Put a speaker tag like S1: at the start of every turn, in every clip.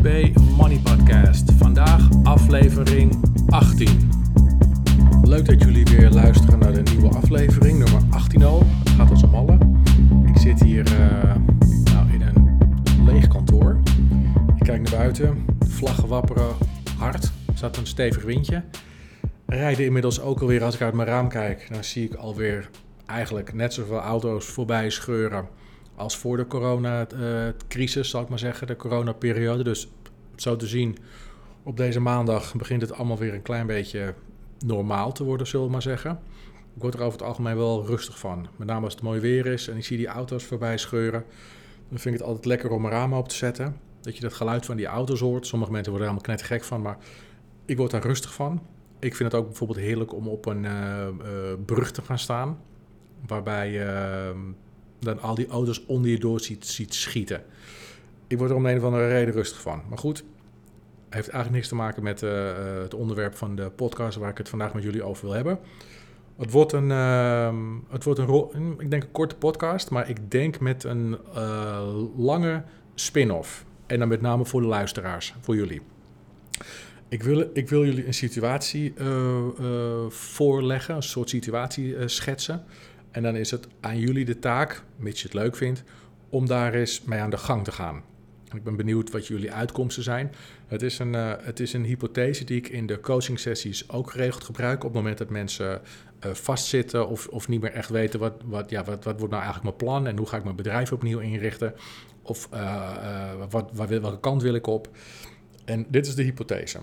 S1: Money Podcast. Vandaag aflevering 18. Leuk dat jullie weer luisteren naar de nieuwe aflevering, nummer 18 al. Het gaat een malle. Ik zit hier uh, nou, in een leeg kantoor. Ik kijk naar buiten, vlaggen wapperen hard. Er staat een stevig windje. Rijden inmiddels ook alweer, als ik uit mijn raam kijk, dan zie ik alweer eigenlijk net zoveel auto's voorbij scheuren als voor de coronacrisis, zal ik maar zeggen, de coronaperiode. Dus zo te zien, op deze maandag begint het allemaal weer een klein beetje normaal te worden, zullen we maar zeggen. Ik word er over het algemeen wel rustig van. Met name als het mooi weer is en ik zie die auto's voorbij scheuren. Dan vind ik het altijd lekker om mijn ramen op te zetten. Dat je dat geluid van die auto's hoort. Sommige mensen worden er helemaal knettergek van, maar ik word daar rustig van. Ik vind het ook bijvoorbeeld heerlijk om op een uh, brug te gaan staan. Waarbij ehm, dan al die auto's onder je door ziet, ziet schieten. Ik word er om een of andere reden rustig van. Maar goed, heeft eigenlijk niks te maken met uh, het onderwerp van de podcast waar ik het vandaag met jullie over wil hebben. Het wordt een, uh, het wordt een, ik denk een korte podcast, maar ik denk met een uh, lange spin-off. En dan met name voor de luisteraars, voor jullie. Ik wil, ik wil jullie een situatie voorleggen, een soort situatie schetsen. En dan is het aan jullie de taak, mits je het leuk vindt, om daar eens mee aan de gang te gaan. Ik ben benieuwd wat jullie uitkomsten zijn. Het is een, uh, het is een hypothese die ik in de coaching sessies ook geregeld gebruik. Op het moment dat mensen uh, vastzitten of, of niet meer echt weten wat, wat, ja, wat, wat wordt nou eigenlijk mijn plan en hoe ga ik mijn bedrijf opnieuw inrichten. Of uh, wat, waar, welke kant wil ik op. En dit is de hypothese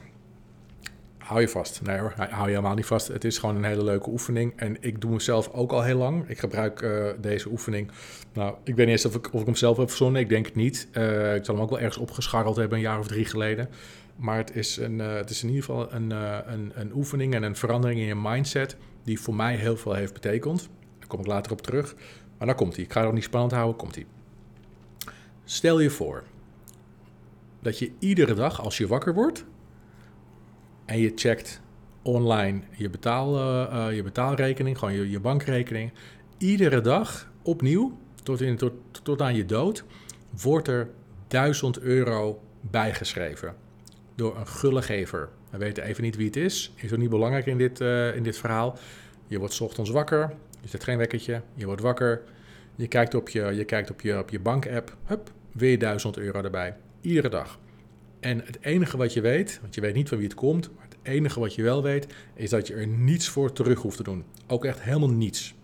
S1: hou je vast. Nee hoor, hou je helemaal niet vast. Het is gewoon een hele leuke oefening. En ik doe mezelf ook al heel lang. Ik gebruik uh, deze oefening. Nou, ik weet niet eens of ik, of hem zelf heb verzonnen. Ik denk het niet. Uh, ik zal hem ook wel ergens opgescharreld hebben een jaar of drie geleden. Maar het is, een, uh, het is in ieder geval een, een, een oefening en een verandering in je mindset... die voor mij heel veel heeft betekend. Daar kom ik later op terug. Maar daar komt hij. Ik ga het niet spannend houden. Komt hij. Stel je voor dat je iedere dag als je wakker wordt en je checkt online je, betaal, uh, je betaalrekening, gewoon je, je bankrekening. Iedere dag opnieuw, tot, in, tot, aan je dood, wordt er 1000 euro bijgeschreven door een gullegever. We weten even niet wie het is, is ook niet belangrijk in dit, uh, in dit verhaal. Je wordt ochtends wakker, je zet geen wekkertje, je wordt wakker, je kijkt op je, je, je, je bankapp, hup, weer 1000 euro erbij. Iedere dag. En het enige wat je weet, want je weet niet van wie het komt, maar het enige wat je wel weet, is dat je er niets voor terug hoeft te doen. Ook echt helemaal niets.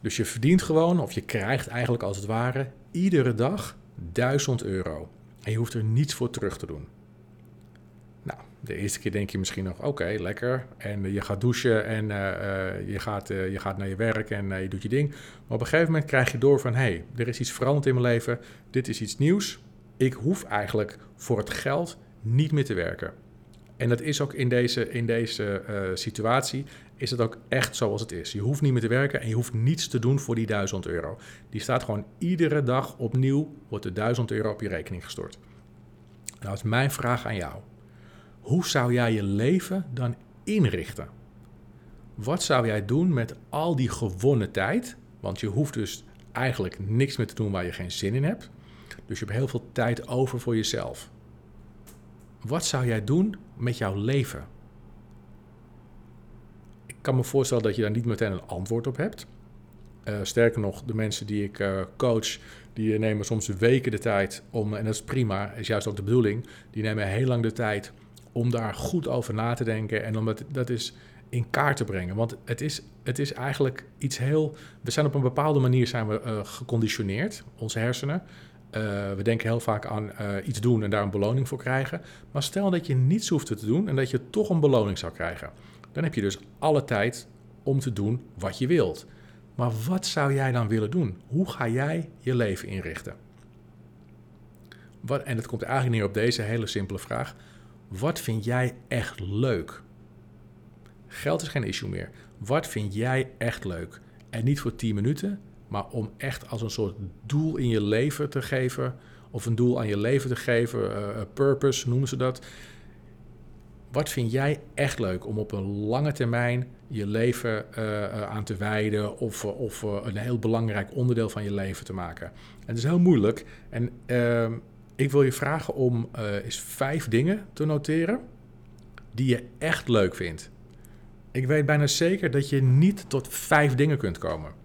S1: Dus je verdient gewoon, of je krijgt eigenlijk als het ware, iedere dag 1000 euro. En je hoeft er niets voor terug te doen. Nou, de eerste keer denk je misschien nog, oké, lekker. En je gaat douchen en uh, uh, je, gaat, je gaat naar je werk en je doet je ding. Maar op een gegeven moment krijg je door van, hé, hey, er is iets veranderd in mijn leven. Dit is iets nieuws ik hoef eigenlijk voor het geld niet meer te werken. En dat is ook in deze, in deze uh, situatie, is het ook echt zoals het is. Je hoeft niet meer te werken en je hoeft niets te doen voor die 1000 euro. Die staat gewoon iedere dag opnieuw, wordt de 1000 euro op je rekening gestort. Nou is mijn vraag aan jou. Hoe zou jij je leven dan inrichten? Wat zou jij doen met al die gewonnen tijd? Want je hoeft dus eigenlijk niks meer te doen waar je geen zin in hebt. Dus je hebt heel veel tijd over voor jezelf. Wat zou jij doen met jouw leven? Ik kan me voorstellen dat je daar niet meteen een antwoord op hebt. Uh, sterker nog, de mensen die ik uh, coach, die nemen soms weken de tijd om, en dat is prima, is juist ook de bedoeling, die nemen heel lang de tijd om daar goed over na te denken en om dat, dat is in kaart te brengen. Want het is, het is eigenlijk iets heel. We zijn op een bepaalde manier zijn we, geconditioneerd, onze hersenen. Uh, we denken heel vaak aan uh, iets doen en daar een beloning voor krijgen. Maar stel dat je niets hoeft te doen en dat je toch een beloning zou krijgen. Dan heb je dus alle tijd om te doen wat je wilt. Maar wat zou jij dan willen doen? Hoe ga jij je leven inrichten? Wat, en het komt eigenlijk neer op deze hele simpele vraag. Wat vind jij echt leuk? Geld is geen issue meer. Wat vind jij echt leuk? En niet voor 10 minuten, maar om echt als een soort doel in je leven te geven, of een doel aan je leven te geven, uh, purpose noemen ze dat. Wat vind jij echt leuk om op een lange termijn je leven uh, aan te wijden of, of een heel belangrijk onderdeel van je leven te maken? En het is heel moeilijk. En uh, ik wil je vragen om eens vijf dingen te noteren die je echt leuk vindt. Ik weet bijna zeker dat je niet tot vijf dingen kunt komen.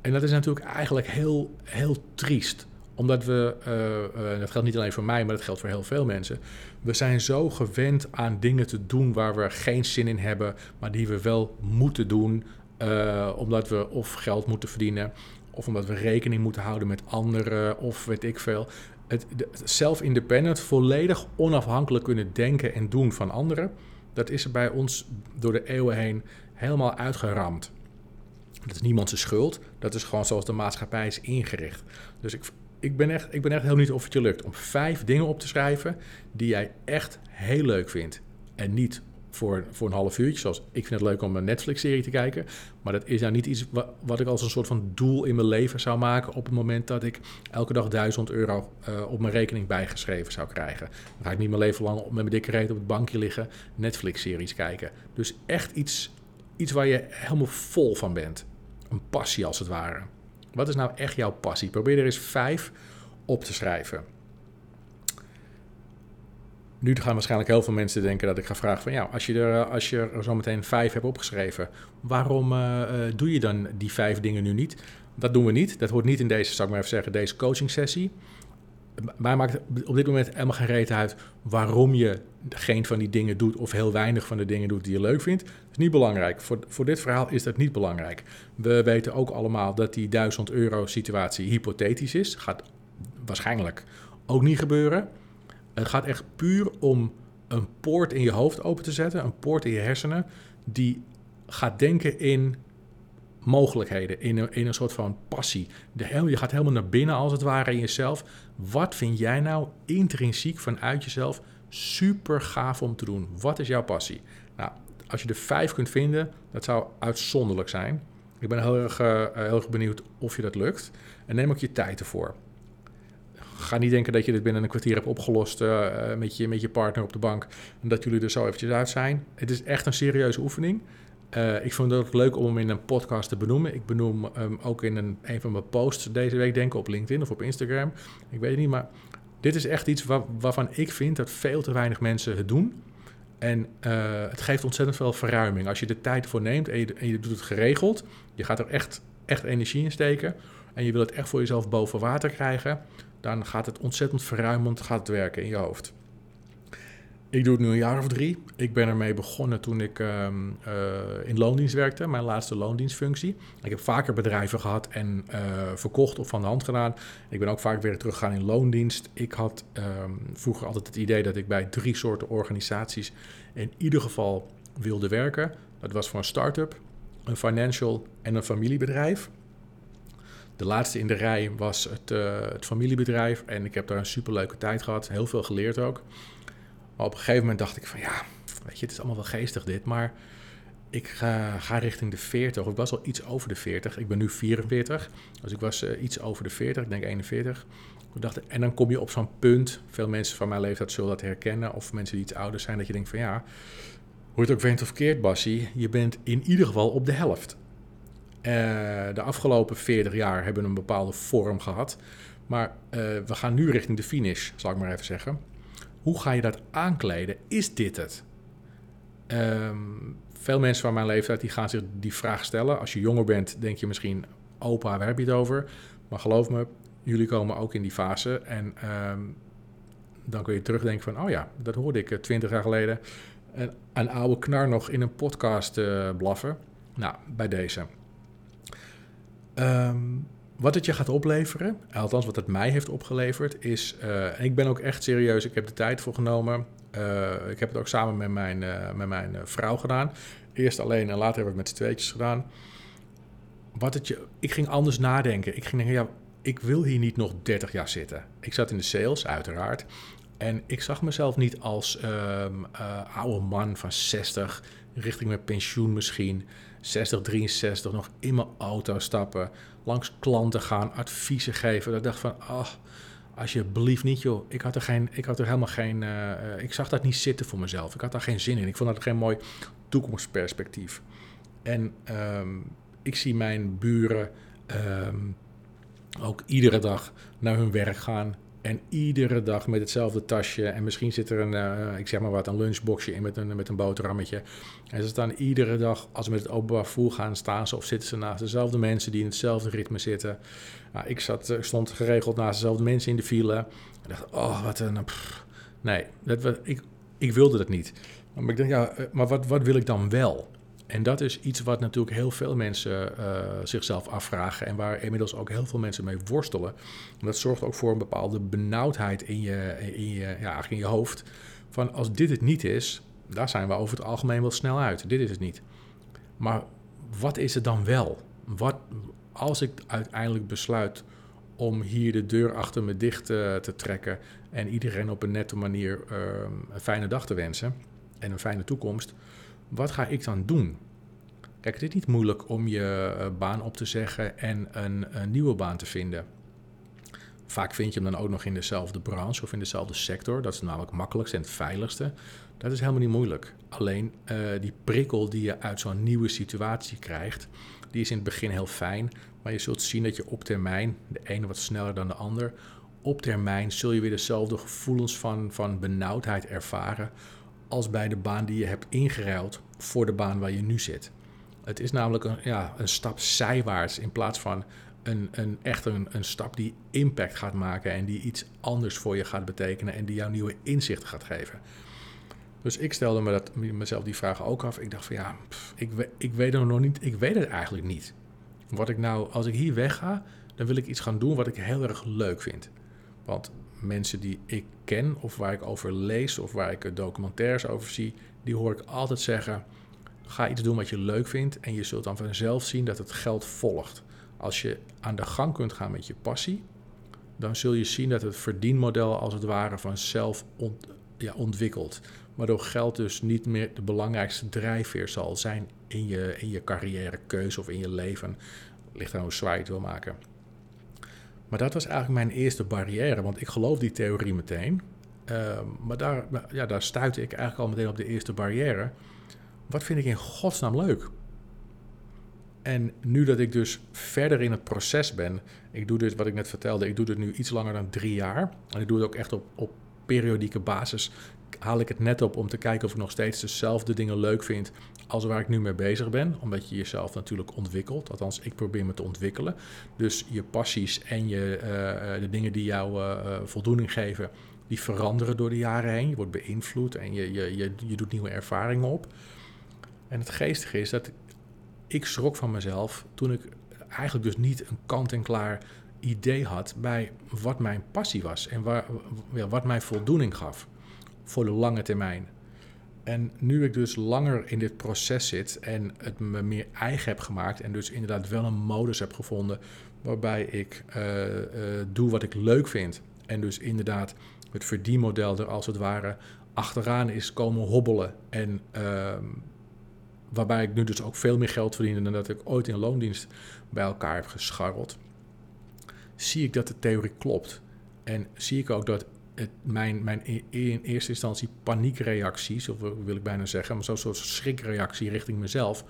S1: En dat is natuurlijk eigenlijk heel, heel triest omdat we, uh, dat geldt niet alleen voor mij, maar dat geldt voor heel veel mensen. We zijn zo gewend aan dingen te doen waar we geen zin in hebben, maar die we wel moeten doen. Uh, omdat we of geld moeten verdienen, of omdat we rekening moeten houden met anderen, of weet ik veel. Het, self-independent, volledig onafhankelijk kunnen denken en doen van anderen, dat is er bij ons door de eeuwen heen helemaal uitgeramd. Dat is niemand zijn schuld. Dat is gewoon zoals de maatschappij is ingericht. Dus ik, ik, ben echt, ik ben echt heel niet of het je lukt om vijf dingen op te schrijven die jij echt heel leuk vindt. En niet voor, voor een half uurtje, zoals ik vind het leuk om een Netflix-serie te kijken. Maar dat is nou niet iets wat, ik als een soort van doel in mijn leven zou maken op het moment dat ik elke dag 1000 euro uh, op mijn rekening bijgeschreven zou krijgen. Dan ga ik niet mijn leven lang met mijn dikke reet op het bankje liggen, Netflix-series kijken. Dus echt iets, iets waar je helemaal vol van bent. Een passie als het ware. Wat is nou echt jouw passie? Probeer er eens vijf op te schrijven. Nu gaan waarschijnlijk heel veel mensen denken dat ik ga vragen van ja, als je er, als je zo meteen vijf hebt opgeschreven, waarom uh, doe je dan die vijf dingen nu niet? Dat doen we niet. Dat hoort niet in deze, zou ik maar even zeggen, deze coaching sessie mij maakt op dit moment helemaal geen reet uit waarom je geen van die dingen doet of heel weinig van de dingen doet die je leuk vindt. Niet belangrijk. Voor, voor dit verhaal is dat niet belangrijk. We weten ook allemaal dat die 1000 euro situatie hypothetisch is. Gaat waarschijnlijk ook niet gebeuren. Het gaat echt puur om een poort in je hoofd open te zetten, een poort in je hersenen, die gaat denken in mogelijkheden, in een, in een soort van passie. De, je gaat helemaal naar binnen als het ware in jezelf. Wat vind jij nou intrinsiek vanuit jezelf super gaaf om te doen? Wat is jouw passie? Nou, als je er vijf kunt vinden, dat zou uitzonderlijk zijn. Ik ben heel erg, uh, heel erg benieuwd of je dat lukt. En neem ook je tijd ervoor. Ga niet denken dat je dit binnen een kwartier hebt opgelost uh, met, je, met je partner op de bank. En dat jullie er zo eventjes uit zijn. Het is echt een serieuze oefening. Ik vond het leuk om hem in een podcast te benoemen. Ik benoem hem ook in een, een van mijn posts deze week, denk ik, op LinkedIn of op Instagram. Ik weet het niet, maar dit is echt iets waar, waarvan ik vind dat veel te weinig mensen het doen. En uh, het geeft ontzettend veel verruiming. Als je de tijd ervoor neemt en je, doet het geregeld, je gaat er echt, echt energie in steken en je wil het echt voor jezelf boven water krijgen, dan gaat het ontzettend verruimend gaat werken in je hoofd. Ik doe het nu een jaar of drie. Ik ben ermee begonnen toen ik uh, in loondienst werkte, mijn laatste loondienstfunctie. Ik heb vaker bedrijven gehad en uh, verkocht of van de hand gedaan. Ik ben ook vaak weer teruggegaan in loondienst. Ik had um, vroeger altijd het idee dat ik bij drie soorten organisaties in ieder geval wilde werken. Dat was voor een start-up, een financial en een familiebedrijf. De laatste in de rij was het, uh, het familiebedrijf en ik heb daar een superleuke tijd gehad, heel veel geleerd ook. Maar op een gegeven moment dacht ik van ja, weet je, het is allemaal wel geestig dit, maar ik ga, ga richting de 40. Of ik was al iets over de 40. Ik ben nu 44. Dus ik was uh, iets over de 40, ik denk 41. Ik dacht, en dan kom je op zo'n punt. Veel mensen van mijn leeftijd zullen dat herkennen. Of mensen die iets ouder zijn. Dat je denkt van ja, hoe het ook went of keert, Bassie. Je bent in ieder geval op de helft. Uh, de afgelopen 40 jaar hebben een bepaalde vorm gehad. Maar uh, we gaan nu richting de finish, zal ik maar even zeggen. Hoe ga je dat aankleden? Is dit het? Um, veel mensen van mijn leeftijd die gaan zich die vraag stellen. Als je jonger bent, denk je misschien, opa, waar heb je het over? Maar geloof me, jullie komen ook in die fase. En um, dan kun je terugdenken van, oh ja, dat hoorde ik eh, twintig jaar geleden. Een, een, oude knar nog in een podcast uh, blaffen. Nou, bij deze. Um, wat het je gaat opleveren, althans wat het mij heeft opgeleverd, is. En ik ben ook echt serieus, ik heb de tijd voor genomen. Uh, ik heb het ook samen met mijn, uh, met mijn vrouw gedaan. Eerst alleen en later heb ik het met z'n tweetjes gedaan. Wat het je, ik ging anders nadenken. Ik ging denken, ja, ik wil hier niet nog 30 jaar zitten. Ik zat in de sales, uiteraard. En ik zag mezelf niet als um, oude man van 60, richting mijn pensioen misschien. 60, 63, nog in mijn auto stappen langs klanten gaan, adviezen geven. Dat ik dacht van, ach, alsjeblieft niet joh. Ik had er, geen, ik had er helemaal geen, ik zag dat niet zitten voor mezelf. Ik had daar geen zin in. Ik vond dat geen mooi toekomstperspectief. En ehm, ik zie mijn buren ehm, ook iedere dag naar hun werk gaan. En iedere dag met hetzelfde tasje. En misschien zit er een, uh, ik zeg maar wat, een lunchboxje in met een, met een boterhammetje. En ze staan iedere dag, als ze met het openbaar voer gaan, staan ze of zitten ze naast dezelfde mensen die in hetzelfde ritme zitten. Nou, ik zat, eh, stond geregeld naast dezelfde mensen in de file. Ik dacht, oh, wat een. nee, dat, ik, ik wilde dat niet. Maar ik dacht, ja, eh, maar wat, wat wil ik dan wel? En dat is iets wat natuurlijk heel veel mensen uh, zichzelf afvragen en waar inmiddels ook heel veel mensen mee worstelen. En dat zorgt ook voor een bepaalde benauwdheid in je, in je, ja, in je hoofd. Van als dit het niet is, daar zijn we over het algemeen wel snel uit. Dit is het niet. Maar wat is het dan wel? Wat, als ik uiteindelijk besluit om hier de deur achter me dicht uh, te trekken en iedereen op een nette manier uh, een fijne dag te wensen en een fijne toekomst wat ga ik dan doen? Kijk, het is niet moeilijk om je eh, baan op te zeggen en een, nieuwe baan te vinden. Vaak vind je hem dan ook nog in dezelfde branche of in dezelfde sector. Dat is namelijk het makkelijkste en het veiligste. Dat is helemaal niet moeilijk. Alleen uh, die prikkel die je uit zo'n nieuwe situatie krijgt, die is in het begin heel fijn. Maar je zult zien dat je op termijn, de ene wat sneller dan de ander, op termijn zul je weer dezelfde gevoelens van, van benauwdheid ervaren als bij de baan die je hebt ingeruild voor de baan waar je nu zit. Het is namelijk een, ja, een stap zijwaarts in plaats van een, een, echt een, een stap die impact gaat maken en die iets anders voor je gaat betekenen en die jou nieuwe inzichten gaat geven. Dus ik stelde me dat, mezelf die vraag ook af. Ik dacht van ja, ik, ik weet het nog niet, ik weet het eigenlijk niet. Wat ik nou, als ik hier wegga, dan wil ik iets gaan doen wat ik heel erg leuk vind. Want mensen die ik ken of waar ik over lees of waar ik documentaires over zie, die hoor ik altijd zeggen: ga iets doen wat je leuk vindt en je zult dan vanzelf zien dat het geld volgt. Als je aan de gang kunt gaan met je passie, dan zul je zien dat het verdienmodel als het ware vanzelf ja, ontwikkelt. Waardoor geld dus niet meer de belangrijkste drijfveer zal zijn in je, in je carrièrekeuze of in je leven. Ligt aan hoe zwaar je het wil maken. Maar dat was eigenlijk mijn eerste barrière, want ik geloof die theorie meteen. Ehm, maar daar, ja, daar stuitte ik eigenlijk al meteen op de eerste barrière. Wat vind ik in godsnaam leuk? En nu dat ik dus verder in het proces ben, ik doe dit wat ik net vertelde, ik doe dit nu iets langer dan drie jaar. En ik doe het ook echt op, op periodieke basis. Haal ik het net op om te kijken of ik nog steeds dezelfde dingen leuk vind als waar ik nu mee bezig ben. Omdat je jezelf natuurlijk ontwikkelt. Althans, ik probeer me te ontwikkelen. Dus je passies en je, eh, eh, de dingen die jou uh, voldoening geven, die veranderen door de jaren heen. Je wordt beïnvloed en je, je, je, je doet nieuwe ervaringen op. En het geestige is dat ik schrok van mezelf toen ik eigenlijk dus niet een kant-en-klaar idee had bij wat mijn passie was en waar, wat mij voldoening gaf voor de lange termijn. En nu ik dus langer in dit proces zit en het me meer eigen heb gemaakt en dus inderdaad wel een modus heb gevonden waarbij ik uh, uh, doe wat ik leuk vind en dus inderdaad het verdienmodel er als het ware achteraan is komen hobbelen en uh, waarbij ik nu dus ook veel meer geld verdien dan dat ik ooit in loondienst bij elkaar heb gescharreld, zie ik dat de theorie klopt. En zie ik ook dat het, mijn, mijn in eerste instantie paniekreacties, of wil ik bijna zeggen, maar zo'n soort schrikreactie richting mezelf,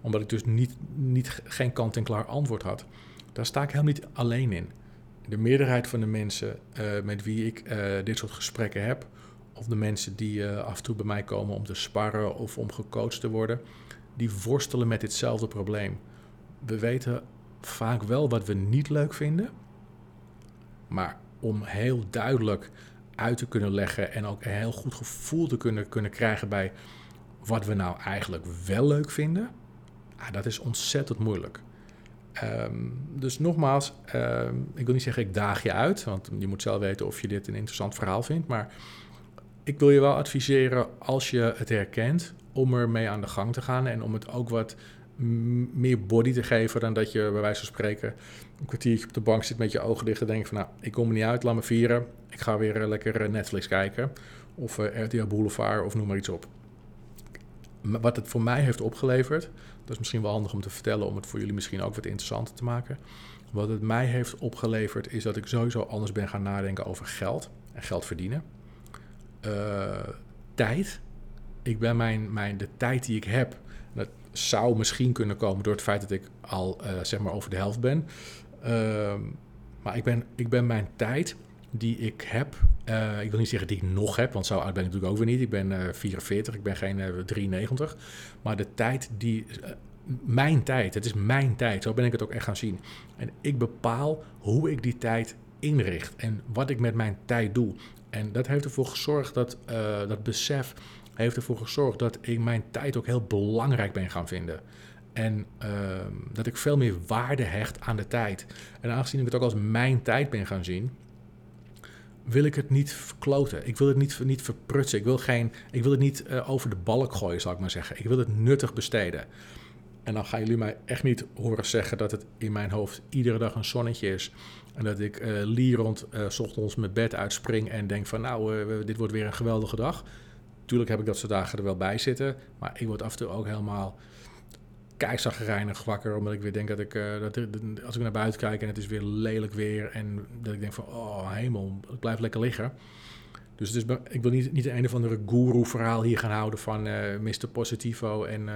S1: omdat ik dus niet, niet, geen kant-en-klaar antwoord had, daar sta ik helemaal niet alleen in. De meerderheid van de mensen uh, met wie ik uh, dit soort gesprekken heb, of de mensen die uh, af en toe bij mij komen om te sparren of om gecoacht te worden, die worstelen met ditzelfde probleem. We weten vaak wel wat we niet leuk vinden, maar om heel duidelijk uit te kunnen leggen en ook een heel goed gevoel te kunnen, kunnen krijgen bij wat we nou eigenlijk wel leuk vinden, ah, dat is ontzettend moeilijk. Um, dus nogmaals, um, ik wil niet zeggen ik daag je uit, want je moet zelf weten of je dit een interessant verhaal vindt, maar ik wil je wel adviseren als je het herkent om ermee aan de gang te gaan en om het ook wat meer body te geven dan dat je bij wijze van spreken een kwartiertje op de bank zit met je ogen dicht en denkt van nou, ik kom er niet uit, laat me vieren. Ik ga weer eh, lekker eh, Netflix kijken of uh, eh, RTL Boulevard of noem maar iets op. Wat het voor mij heeft opgeleverd, dat is misschien wel handig om te vertellen, om het voor jullie misschien ook wat interessanter te maken, Wat het mij heeft opgeleverd is dat ik sowieso anders ben gaan nadenken over geld en geld verdienen. Tijd. Ik ben mijn, mijn, de tijd die ik heb, zou misschien kunnen komen door het feit dat ik al uh, zeg maar over de helft ben. Uh, maar ik ben, ik ben mijn tijd die ik heb, uh, ik wil niet zeggen die ik nog heb, want zo oud ben ik natuurlijk ook weer niet. Ik ben uh, 44, ik ben geen 93. Maar de tijd die, mijn tijd, het is mijn tijd, zo ben ik het ook echt gaan zien. En ik bepaal hoe ik die tijd inricht en wat ik met mijn tijd doe. En dat heeft ervoor gezorgd dat dat besef heeft ervoor gezorgd dat ik mijn tijd ook heel belangrijk ben gaan vinden. En uh, dat ik veel meer waarde hecht aan de tijd. En aangezien ik het ook als mijn tijd ben gaan zien, wil ik het niet verkloten. Ik wil het niet, niet verprutsen. Ik wil, geen, ik wil het niet uh, over de balk gooien, zal ik maar zeggen. Ik wil het nuttig besteden. En dan gaan jullie mij echt niet horen zeggen dat het in mijn hoofd iedere dag een zonnetje is. En dat ik uh, lierend uh, ochtends mijn bed uitspring en denk van nou, dit wordt weer een geweldige dag. Tuurlijk heb ik dat soort dagen er wel bij zitten. Maar ik word af en toe ook helemaal keizaggereinig wakker. Omdat ik weer denk dat ik, uh, dat als ik naar buiten kijk en het is weer lelijk weer. En dat ik denk van, oh hemel, ik blijf lekker liggen. Dus het is, ik wil niet, niet een of andere guru-verhaal hier gaan houden van uh, eh, Mr. Positivo en uh,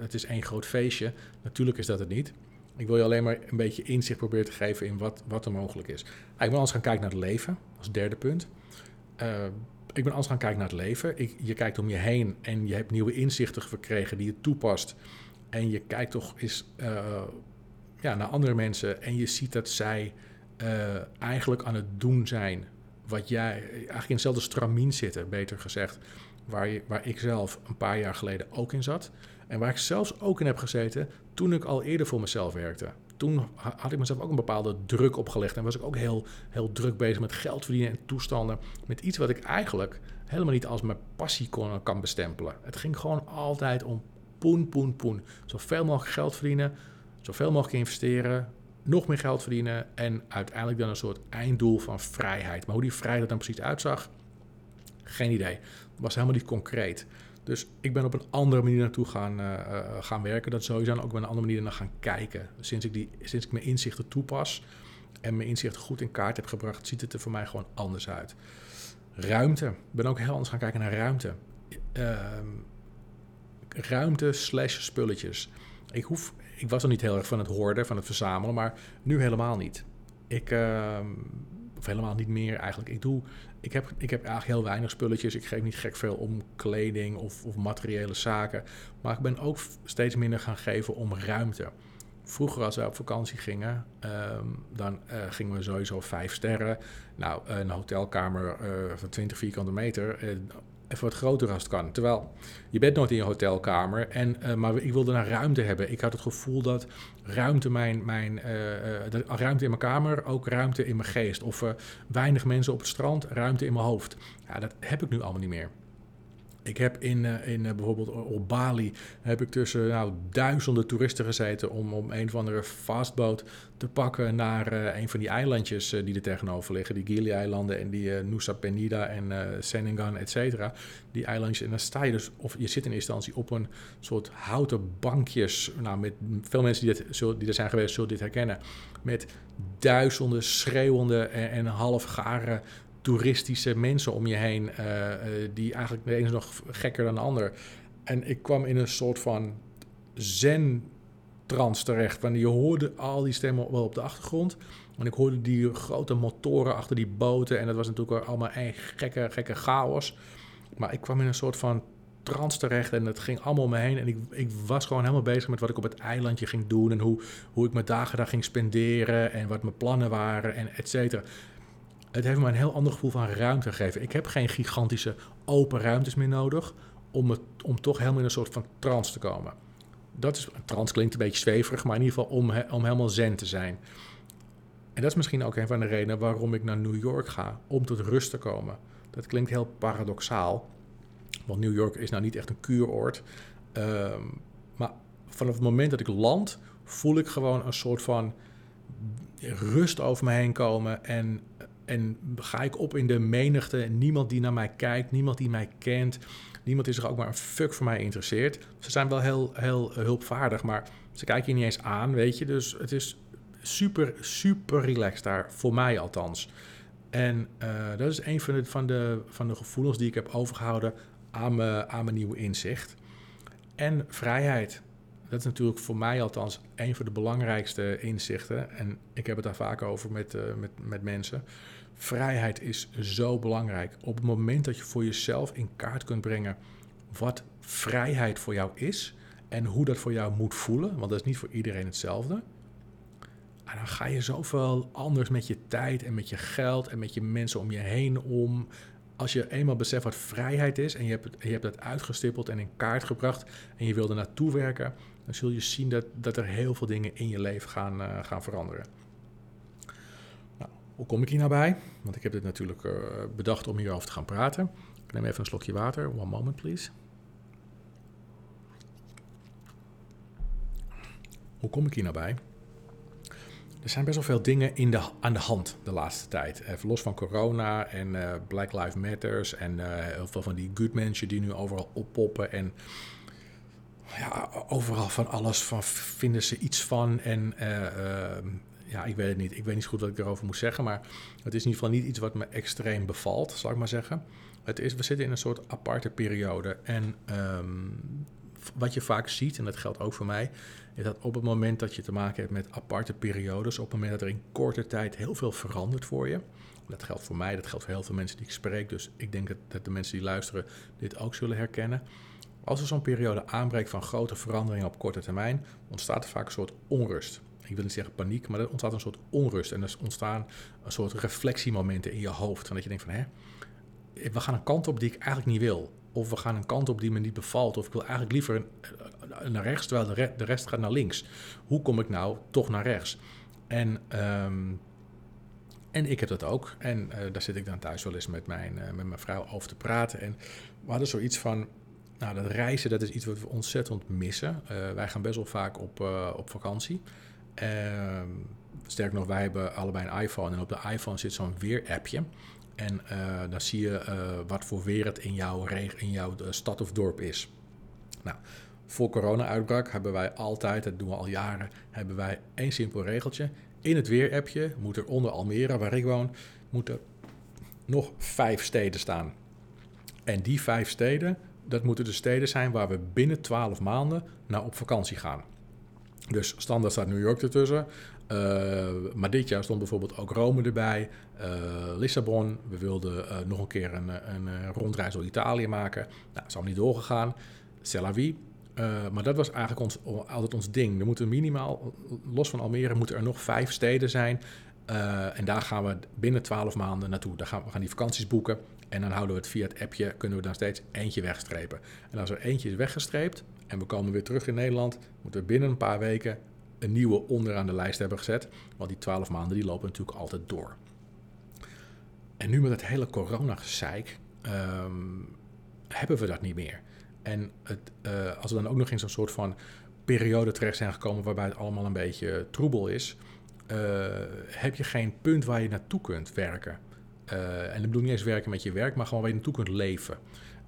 S1: het is één groot feestje. Natuurlijk is dat het niet. Ik wil je alleen maar een beetje inzicht proberen te geven in wat, wat er mogelijk is. Ik wil anders gaan kijken naar het leven, als derde punt ik ben anders gaan kijken naar het leven. Je kijkt om je heen en je hebt nieuwe inzichten verkregen die je toepast. En je kijkt toch eens uh, ja, naar andere mensen en je ziet dat zij uh, eigenlijk aan het doen zijn wat jij, eigenlijk in hetzelfde stramien zitten, beter gezegd, waar, je, waar ik zelf een paar jaar geleden ook in zat. En waar ik zelfs ook in heb gezeten toen ik al eerder voor mezelf werkte toen had ik mezelf ook een bepaalde druk opgelegd. En was ik ook heel, heel druk bezig met geld verdienen en toestanden. Met iets wat ik eigenlijk helemaal niet als mijn passie kon, kan bestempelen. Het ging gewoon altijd om poen, poen, poen. Zoveel mogelijk geld verdienen, zoveel mogelijk investeren, nog meer geld verdienen. En uiteindelijk dan een soort einddoel van vrijheid. Maar hoe die vrijheid dan precies uitzag, geen idee. Het was helemaal niet concreet. Dus ik ben op een andere manier naartoe gaan, uh, gaan werken. Dat sowieso ook op een andere manier naar gaan kijken. Sinds ik, die, sinds ik mijn inzichten toepas en mijn inzichten goed in kaart heb gebracht, ziet het er voor mij gewoon anders uit. Ruimte. Ik ben ook heel anders gaan kijken naar ruimte. Uh, ruimte slash spulletjes. Ik, hoef, ik was nog niet heel erg van het hoorden, van het verzamelen, maar nu helemaal niet. Ik, ehm, of helemaal niet meer eigenlijk. Ik doe ik heb, ik heb eigenlijk heel weinig spulletjes. Ik geef niet gek veel om kleding of, of materiële zaken. Maar ik ben ook steeds minder gaan geven om ruimte. Vroeger als wij op vakantie gingen, um, dan uh, gingen we sowieso vijf sterren. Nou, een hotelkamer uh, van 20 vierkante meter, uh, even wat groter als kan. Terwijl je bent nooit in je hotelkamer, en, uh, maar ik wilde naar ruimte hebben. Ik had het gevoel dat ruimte, mijn, mijn, uh, ruimte in mijn kamer, ook ruimte in mijn geest. Of weinig mensen op het strand, ruimte in mijn hoofd. Ja, dat heb ik nu allemaal niet meer. Ik heb in, uh, in uh, bijvoorbeeld op Bali heb ik tussen nou, duizenden toeristen gezeten om, om een of andere fastboot te pakken naar uh, een van die eilandjes die er tegenover liggen. Die Gili-eilanden en die Nusa Penida en Senegan, et cetera. Die eilandjes. En dan sta je dus, of je zit in instantie op een soort houten bankjes. Nou, met veel mensen die, dit, die er zijn geweest zullen dit herkennen. Met duizenden schreeuwende en, en half garen toeristische mensen om je heen, uh, uh, die eigenlijk de ene nog gekker dan de ander. En ik kwam in een soort van zen-trans terecht. Want je hoorde al die stemmen wel op de achtergrond. En ik hoorde die grote motoren achter die boten. En dat was natuurlijk allemaal een gekke, gekke chaos. Maar ik kwam in een soort van trans terecht en het ging allemaal om me heen. En ik, ik was gewoon helemaal bezig met wat ik op het eilandje ging doen. En hoe, hoe ik mijn dagen daar ging spenderen. En wat mijn plannen waren en et cetera het heeft me een heel ander gevoel van ruimte gegeven. Ik heb geen gigantische open ruimtes meer nodig om, het, om toch helemaal in een soort van trance te komen. Dat is, trance klinkt een beetje zweverig, maar in ieder geval om, om helemaal zen te zijn. En dat is misschien ook een van de redenen waarom ik naar New York ga, om tot rust te komen. Dat klinkt heel paradoxaal, want New York is nou niet echt een kuuroord. Um, maar vanaf het moment dat ik land, voel ik gewoon een soort van rust over me heen komen en en ga ik op in de menigte, niemand die naar mij kijkt, niemand die mij kent, niemand die zich ook maar een fuck voor mij interesseert. Ze zijn wel heel, heel hulpvaardig, maar ze kijken je niet eens aan, weet je. Dus het is, super, super relaxed daar, voor mij althans. En uh, dat is een van de, van, de, van de gevoelens die ik heb overgehouden aan mijn, aan mijn nieuwe inzicht. En vrijheid. Dat is natuurlijk voor mij althans een van de belangrijkste inzichten. En ik heb het daar vaak over met, uh, met, met mensen. Vrijheid is zo belangrijk. Op het moment dat je voor jezelf in kaart kunt brengen wat vrijheid voor jou is en hoe dat voor jou moet voelen, want dat is niet voor iedereen hetzelfde. En dan ga je zoveel anders met je tijd en met je geld en met je mensen om je heen om. Als je eenmaal beseft wat vrijheid is en je hebt, je hebt dat uitgestippeld en in kaart gebracht en je wil er naartoe werken, dan zul je zien dat, dat er heel veel dingen in je leven gaan, uh, gaan veranderen. Hoe kom ik hier nou bij? Want ik heb dit natuurlijk uh, bedacht om hierover te gaan praten. Ik neem even een slokje water. One moment, please. Hoe kom ik hier nou bij? Er zijn best wel veel dingen in de, aan de hand de laatste tijd. Even los van corona en uh, Black Lives Matters en uh, heel veel van die good mensen die nu overal oppoppen. En ja, overal van alles van vinden ze iets van. En uh, ja, ik weet het niet. Ik weet niet goed wat ik erover moet zeggen. Maar het is in ieder geval niet iets wat me extreem bevalt, zal ik maar zeggen. Het is, we zitten in een soort aparte periode. En um, wat je vaak ziet, en dat geldt ook voor mij, is dat op het moment dat je te maken hebt met aparte periodes, op het moment dat er in korte tijd heel veel verandert voor je, dat geldt voor mij, dat geldt voor heel veel mensen die ik spreek, dus ik denk dat, de mensen die luisteren dit ook zullen herkennen. Als er zo'n periode aanbreekt van grote veranderingen op korte termijn, ontstaat er vaak een soort onrust. Ik wil niet zeggen paniek, maar er ontstaat een soort onrust en er ontstaan een soort reflectiemomenten in je hoofd. Van dat je denkt van, hè, we gaan een kant op die ik eigenlijk niet wil. Of we gaan een kant op die me niet bevalt. Of ik wil eigenlijk liever naar rechts, terwijl de, rest gaat naar links. Hoe kom ik nou toch naar rechts? En, um, en ik heb dat ook. En uh, daar zit ik dan thuis wel eens met mijn, uh, met mijn vrouw over te praten. En we hadden zoiets van. Nou, dat reizen, dat is iets wat we ontzettend missen. Uh, wij gaan best wel vaak op, op vakantie. Ehm, sterker nog, wij hebben allebei een iPhone. En op de iPhone zit zo'n weer-appje. En uh, dan zie je uh, wat voor weer het in jouw, in jouw uh, stad of dorp is. Nou, voor corona-uitbraak hebben wij altijd, dat doen we al jaren, hebben wij één simpel regeltje. In het weerappje moet er onder Almere, waar ik woon, moeten nog vijf steden staan. En die vijf steden, dat moeten de steden zijn waar we binnen 12 maanden naar op vakantie gaan. Dus standaard staat New York ertussen. Uh, maar dit jaar stond bijvoorbeeld ook Rome erbij, uh, Lissabon. We wilden uh, nog een keer een, een rondreis door Italië maken. Nou, dat is allemaal niet doorgegaan. C'est maar dat was eigenlijk ons, altijd ons ding. Er moeten minimaal, los van Almere, moeten er nog vijf steden zijn. en daar gaan we binnen twaalf maanden naartoe. Daar gaan, we gaan die vakanties boeken. En dan houden we het via het appje, kunnen we dan steeds eentje wegstrepen. En als er eentje is weggestreept en we komen weer terug in Nederland, moeten we binnen een paar weken een nieuwe onderaan de lijst hebben gezet. Want die twaalf maanden die lopen natuurlijk altijd door. En nu met het hele corona-gezeik um, hebben we dat niet meer. En het, uh, als we dan ook nog in zo'n soort van periode terecht zijn gekomen waarbij het allemaal een beetje troebel is, uh, heb je geen punt waar je naartoe kunt werken. Uh, en dat bedoel niet eens werken met je werk, maar gewoon waar je naartoe kunt leven.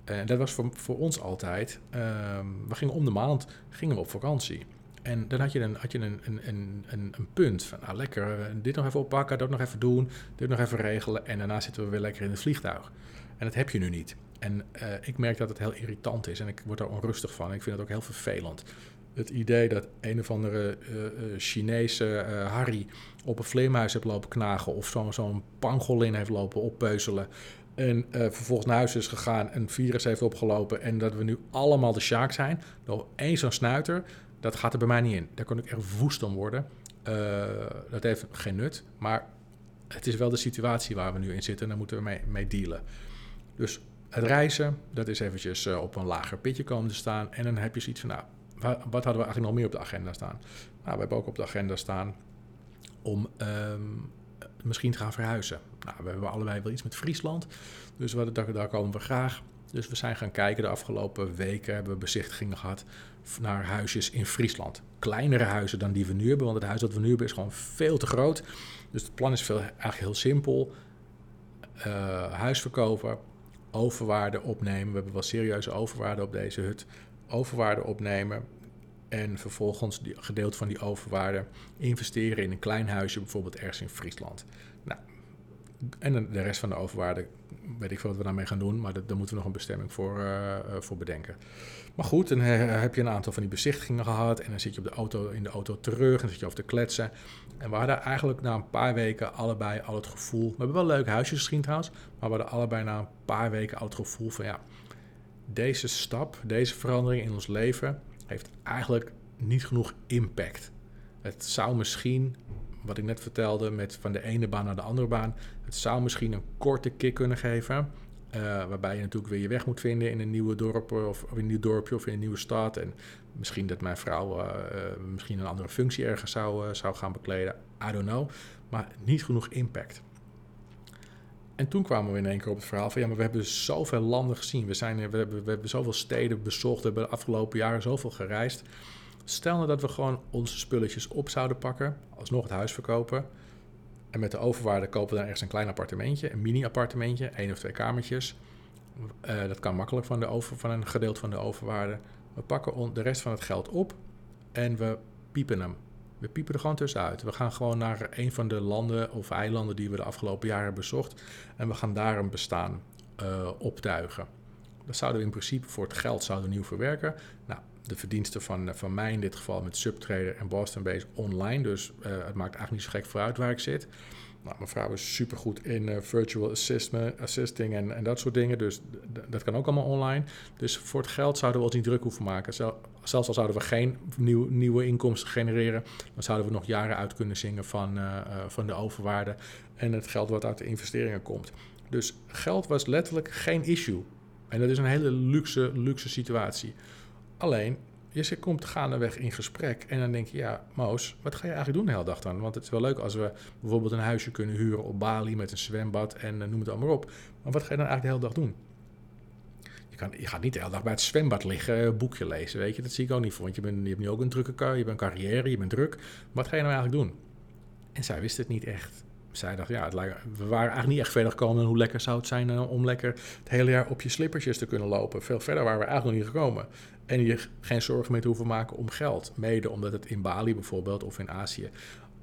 S1: En dat was voor, voor ons altijd. Ehm, we gingen om de maand gingen we op vakantie. En dan had je een, had je een, een, een, een, punt van, nou lekker, eh, dit nog even oppakken, dat nog even doen, dit nog even regelen. En daarna zitten we weer lekker in het vliegtuig. En dat heb je nu niet. En uh, ik merk dat het heel irritant is en ik word er onrustig van. Ik vind het ook heel vervelend. Het idee dat een of andere Chinese Harry op een vleermuis heeft lopen knagen of zo'n zo pangolin heeft lopen oppeuzelen. En vervolgens naar huis is gegaan, een virus heeft opgelopen en dat we nu allemaal de sjaak zijn. Door één zo'n snuiter, dat gaat er bij mij niet in. Daar kon ik echt woest om worden. Uh, dat heeft geen nut, maar het is wel de situatie waar we nu in zitten en daar moeten we mee, mee dealen. Dus het reizen, dat is eventjes uh, op een lager pitje komen te staan. En dan heb je zoiets van, nou, wat, hadden we eigenlijk nog meer op de agenda staan? Nou, we hebben ook op de agenda staan om um, misschien gaan verhuizen. Nou, we hebben allebei wel iets met Friesland, dus daar, daar komen we graag. Dus we zijn gaan kijken de afgelopen weken, hebben we bezichtigingen gehad naar huisjes in Friesland. Kleinere huizen dan die we nu hebben, want het huis dat we nu hebben is gewoon veel te groot. Dus het plan is veel, eigenlijk heel simpel. Uh, huis verkopen, overwaarde opnemen. We hebben wel serieuze overwaarde op deze hut. Overwaarde opnemen. En vervolgens die, gedeelte van die overwaarde investeren in een klein huisje, bijvoorbeeld ergens in Friesland. Nou, en de rest van de overwaarde, weet ik veel wat we daarmee gaan doen, maar daar moeten we nog een bestemming voor, uh, voor bedenken. Maar goed, dan heb je een aantal van die bezichtigingen gehad en dan zit je op de auto, in de auto terug en zit je over te kletsen. En we hadden eigenlijk na een paar weken allebei al het gevoel, we hebben wel leuke huisjes misschien trouwens, maar we hadden allebei na een paar weken al het gevoel van ja, deze stap, deze verandering in ons leven heeft eigenlijk niet genoeg impact. Het zou misschien, wat ik net vertelde, met van de ene baan naar de andere baan, het zou misschien een korte kick kunnen geven. Uh, waarbij je natuurlijk weer je weg moet vinden in een nieuwe dorp of, of, in een nieuw dorpje of in een nieuwe stad. En misschien dat mijn vrouw uh, misschien een andere functie ergens zou, zou gaan bekleden. I don't know. Maar niet genoeg impact. En toen kwamen we in één keer op het verhaal van ja, maar we hebben zoveel landen gezien. We, zijn, we, hebben, we hebben zoveel steden bezocht. We hebben de afgelopen jaren zoveel gereisd. Stel nou dat we gewoon onze spulletjes op zouden pakken, alsnog het huis verkopen. En met de overwaarde kopen we dan ergens een klein appartementje, een mini-appartementje, één of twee kamertjes. Uh, dat kan makkelijk van, de over, van een gedeelte van de overwaarde. We pakken de rest van het geld op en we piepen hem. We piepen er gewoon tussenuit. We gaan gewoon naar een van de landen of eilanden die we de afgelopen jaren hebben bezocht. En we gaan daar een bestaan uh, optuigen. Dat zouden we in principe voor het geld zouden nieuw verwerken. Nou, de verdiensten van, van mij in dit geval met Subtrader en Boston Base online. Dus uh, het maakt eigenlijk niet zo gek vooruit waar ik zit. Nou, mijn vrouw is supergoed in uh, virtual assisting en, en dat soort dingen. Dus dat kan ook allemaal online. Dus voor het geld zouden we ons niet druk hoeven maken. zelfs al zouden we geen nieuw, nieuwe inkomsten genereren, dan zouden we nog jaren uit kunnen zingen van, uh, van de overwaarde en het geld wat uit de investeringen komt. Dus geld was letterlijk geen issue. En dat is een hele luxe, luxe situatie. Alleen, je komt gaandeweg in gesprek en dan denk je, ja, Moos, wat ga je eigenlijk doen de hele dag dan? Want het is wel leuk als we bijvoorbeeld een huisje kunnen huren op Bali met een zwembad en uh, noem het allemaal op. Maar wat ga je dan eigenlijk de hele dag doen? Je, kan, je gaat niet de hele dag bij het zwembad liggen, eh, boekje lezen, weet je. Dat zie ik ook niet voor, want je, bent, je hebt nu ook een drukke kar, je bent carrière, je bent druk. Wat ga je nou eigenlijk doen? En zij wist het niet echt zij dacht, ja, het lijkt, we waren eigenlijk niet echt verder gekomen hoe lekker zou het zijn eh, om lekker het hele jaar op je slippertjes te kunnen lopen. Veel verder waren we eigenlijk nog niet gekomen. En je geen zorgen meer te hoeven maken om geld. Mede omdat het in Bali bijvoorbeeld of in Azië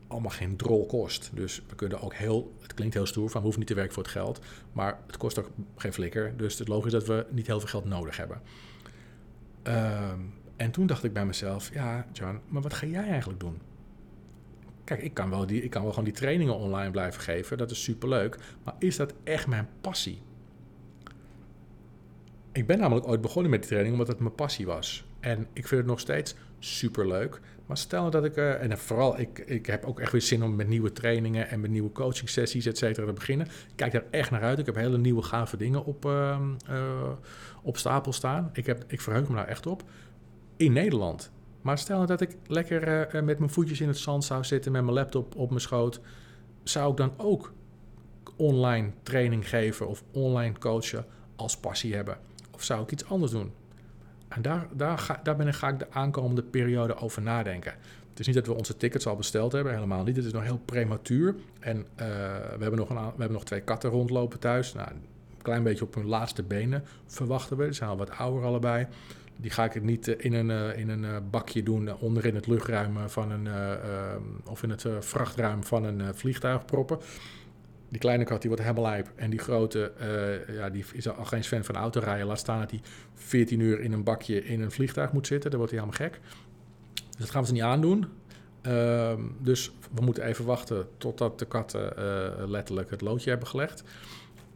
S1: allemaal geen drol kost. Dus we kunnen ook heel, het klinkt heel stoer, van we hoeven niet te werken voor het geld. Maar het kost ook geen flikker. Dus het logisch dat we niet heel veel geld nodig hebben. Ehm, en toen dacht ik bij mezelf, ja, John, maar wat ga jij eigenlijk doen? Kijk, ik kan, wel die, ik kan wel gewoon die trainingen online blijven geven. Dat is superleuk. Maar is dat echt mijn passie? Ik ben namelijk ooit begonnen met die training omdat het mijn passie was. En ik vind het nog steeds superleuk. Maar stel nou dat ik, uh, en vooral, ik, ik heb ook echt weer zin om met nieuwe trainingen en met nieuwe coaching sessies, et te beginnen. Ik kijk daar echt naar uit. Ik heb hele nieuwe gave dingen op, uh, uh, op stapel staan. Ik, heb, ik verheug me daar echt op. In Nederland. Maar stel nou dat ik lekker uh, met mijn voetjes in het zand zou zitten, met mijn laptop op mijn schoot, zou ik dan ook online training geven of online coachen als passie hebben? Of zou ik iets anders doen? En daar, daar, ga, daar ben ik, ga ik de aankomende periode over nadenken. Het is niet dat we onze tickets al besteld hebben, helemaal niet. Het is nog heel prematuur. En uh, we, hebben nog een, we hebben nog twee katten rondlopen thuis. Nou, een klein beetje op hun laatste benen verwachten we. Ze zijn al wat ouder allebei. Die ga ik niet in een, uh, in een bakje doen onder in het luchtruim van een, uh, of in het vrachtruim van een vliegtuig proppen. Die kleine kat die wordt helemaal. En die grote, ja, die is al geen fan van autorijden. Laat staan dat hij 14 uur in een bakje in een vliegtuig moet zitten. Dan wordt hij helemaal gek. Dus dat gaan we ze niet aandoen. Uh, dus we moeten even wachten totdat de katten letterlijk het loodje hebben gelegd.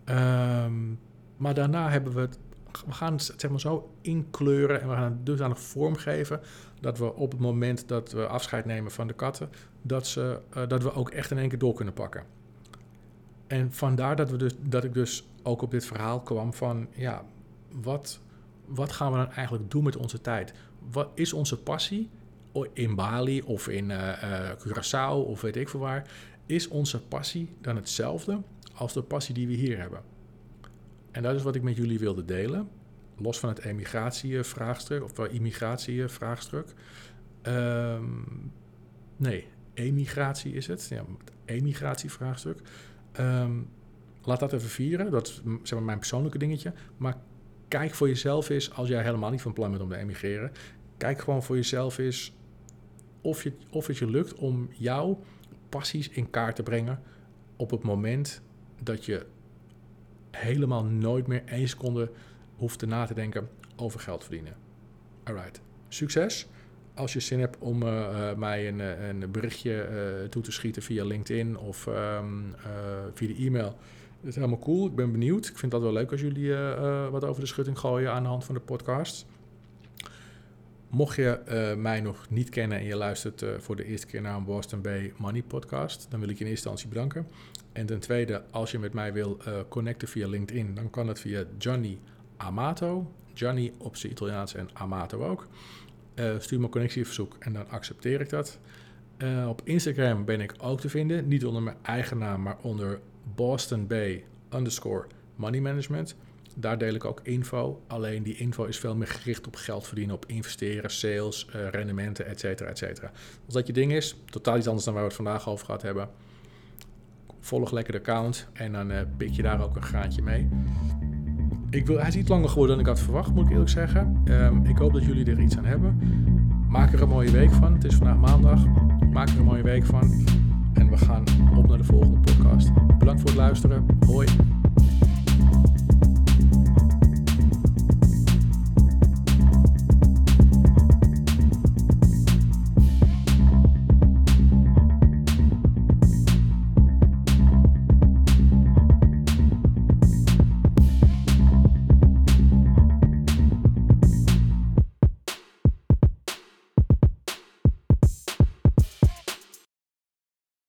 S1: Uh, maar daarna hebben we het. We gaan het zeg maar zo inkleuren en we gaan het dusdanig vormgeven dat we op het moment dat we afscheid nemen van de katten, dat, ze, uh, dat we ook echt in één keer door kunnen pakken. En vandaar dat, we dus, dat ik dus ook op dit verhaal kwam van, ja, wat, wat gaan we dan eigenlijk doen met onze tijd? Wat is onze passie in Bali of in uh, Curaçao of weet ik veel waar? Is onze passie dan hetzelfde als de passie die we hier hebben? En dat is wat ik met jullie wilde delen. Los van het emigratievraagstuk of immigratievraagstuk. Um, nee, emigratie is het. Ja, emigratievraagstuk. Um, laat dat even vieren. Dat is zeg maar, mijn persoonlijke dingetje. Maar kijk voor jezelf eens, als jij helemaal niet van plan bent om te emigreren. kijk gewoon voor jezelf eens of, je, of het je lukt om jouw passies in kaart te brengen op het moment dat je helemaal nooit meer één seconde hoeft na te denken over geld verdienen. Alright, succes. Als je zin hebt om uh, mij een, een berichtje toe te schieten via LinkedIn of um, via de e-mail. Dat is helemaal cool. Ik ben benieuwd. Ik vind dat wel leuk als jullie wat over de schutting gooien aan de hand van de podcast. Mocht je mij nog niet kennen en je luistert voor de eerste keer naar een Boston Bay Money podcast, dan wil ik je in eerste instantie bedanken. En ten tweede, als je met mij wil uh, connecten via LinkedIn, dan kan het via Johnny Amato. Johnny op zijn Italiaans en Amato ook. stuur me een connectieverzoek en dan accepteer ik dat. op Instagram ben ik ook te vinden, niet onder mijn eigen naam, maar onder Boston Bay underscore money management. Daar deel ik ook info. Alleen die info is veel meer gericht op geld verdienen, op investeren, sales, rendementen, et cetera, et cetera. Als dat je ding is, totaal iets anders dan waar we het vandaag over gehad hebben. Volg lekker de account en dan uh, pik je daar ook een graantje mee. Ik wil, hij is iets langer geworden dan ik had verwacht, moet ik eerlijk zeggen. Um, ik hoop dat jullie er iets aan hebben. Maak er een mooie week van. Het is vandaag maandag. Maak er een mooie week van. En we gaan op naar de volgende podcast. Bedankt voor het luisteren. Hoi.